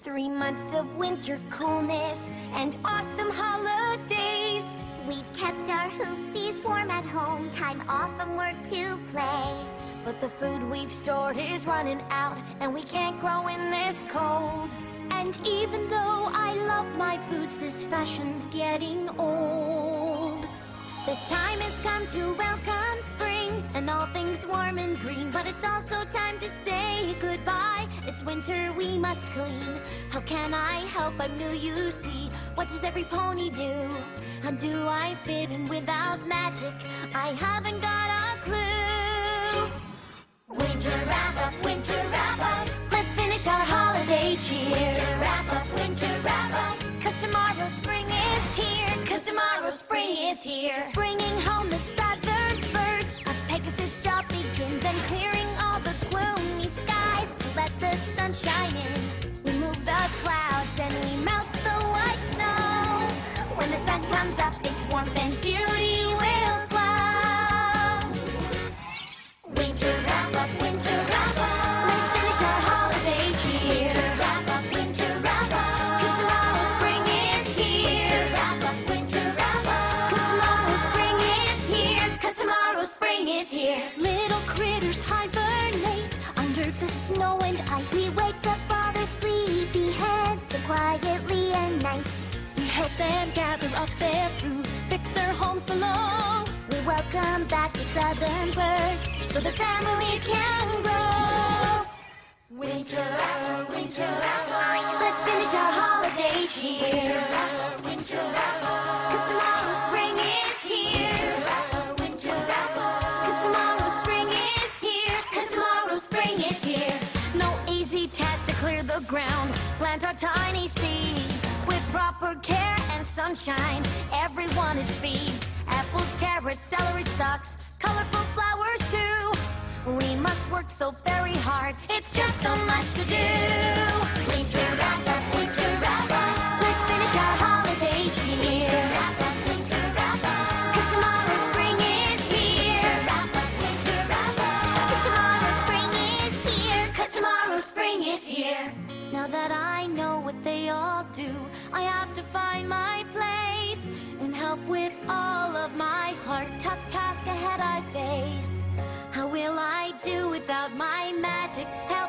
Three months of winter coolness and awesome holidays. We've kept our hoofsies warm at home, time off from work to play. But the food we've stored is running out, and we can't grow in this cold. And even though I love my boots, this fashion's getting old. The time has come to welcome spring and all things warm and green. But it's also time to say goodbye. It's winter, we must clean. How can I help? I'm new, you see. What does every pony do? How do I fit in without magic? I haven't got a clue. Winter wrap up, winter wrap up. Let's finish our holiday cheer. Winter wrap up, winter wrap up. Cause tomorrow spring is here. Cause tomorrow spring is here. Southern birds so their families can grow. Winter wrap winter wrap. Let's finish our holiday cheer. Winter wrap winter. 'Cause tomorrow spring is here. Winter winter wrap tomorrow spring is here. 'Cause tomorrow spring is here. No easy task to clear the ground. Plant our tiny seeds with proper care and sunshine. Everyone it feeds. Apples, carrots, celery stalks, colorful flowers too. We must work so very hard. It's just so much to do. Winter wrap up, wrap up. Let's finish our holiday cheer. Wrap up, tomorrow spring is here. Up, tomorrow spring is tomorrow spring is here. Now that I know what they all do, I have to find my place and help with all of my heart. Tough task ahead I face. How will I do without my magic? Help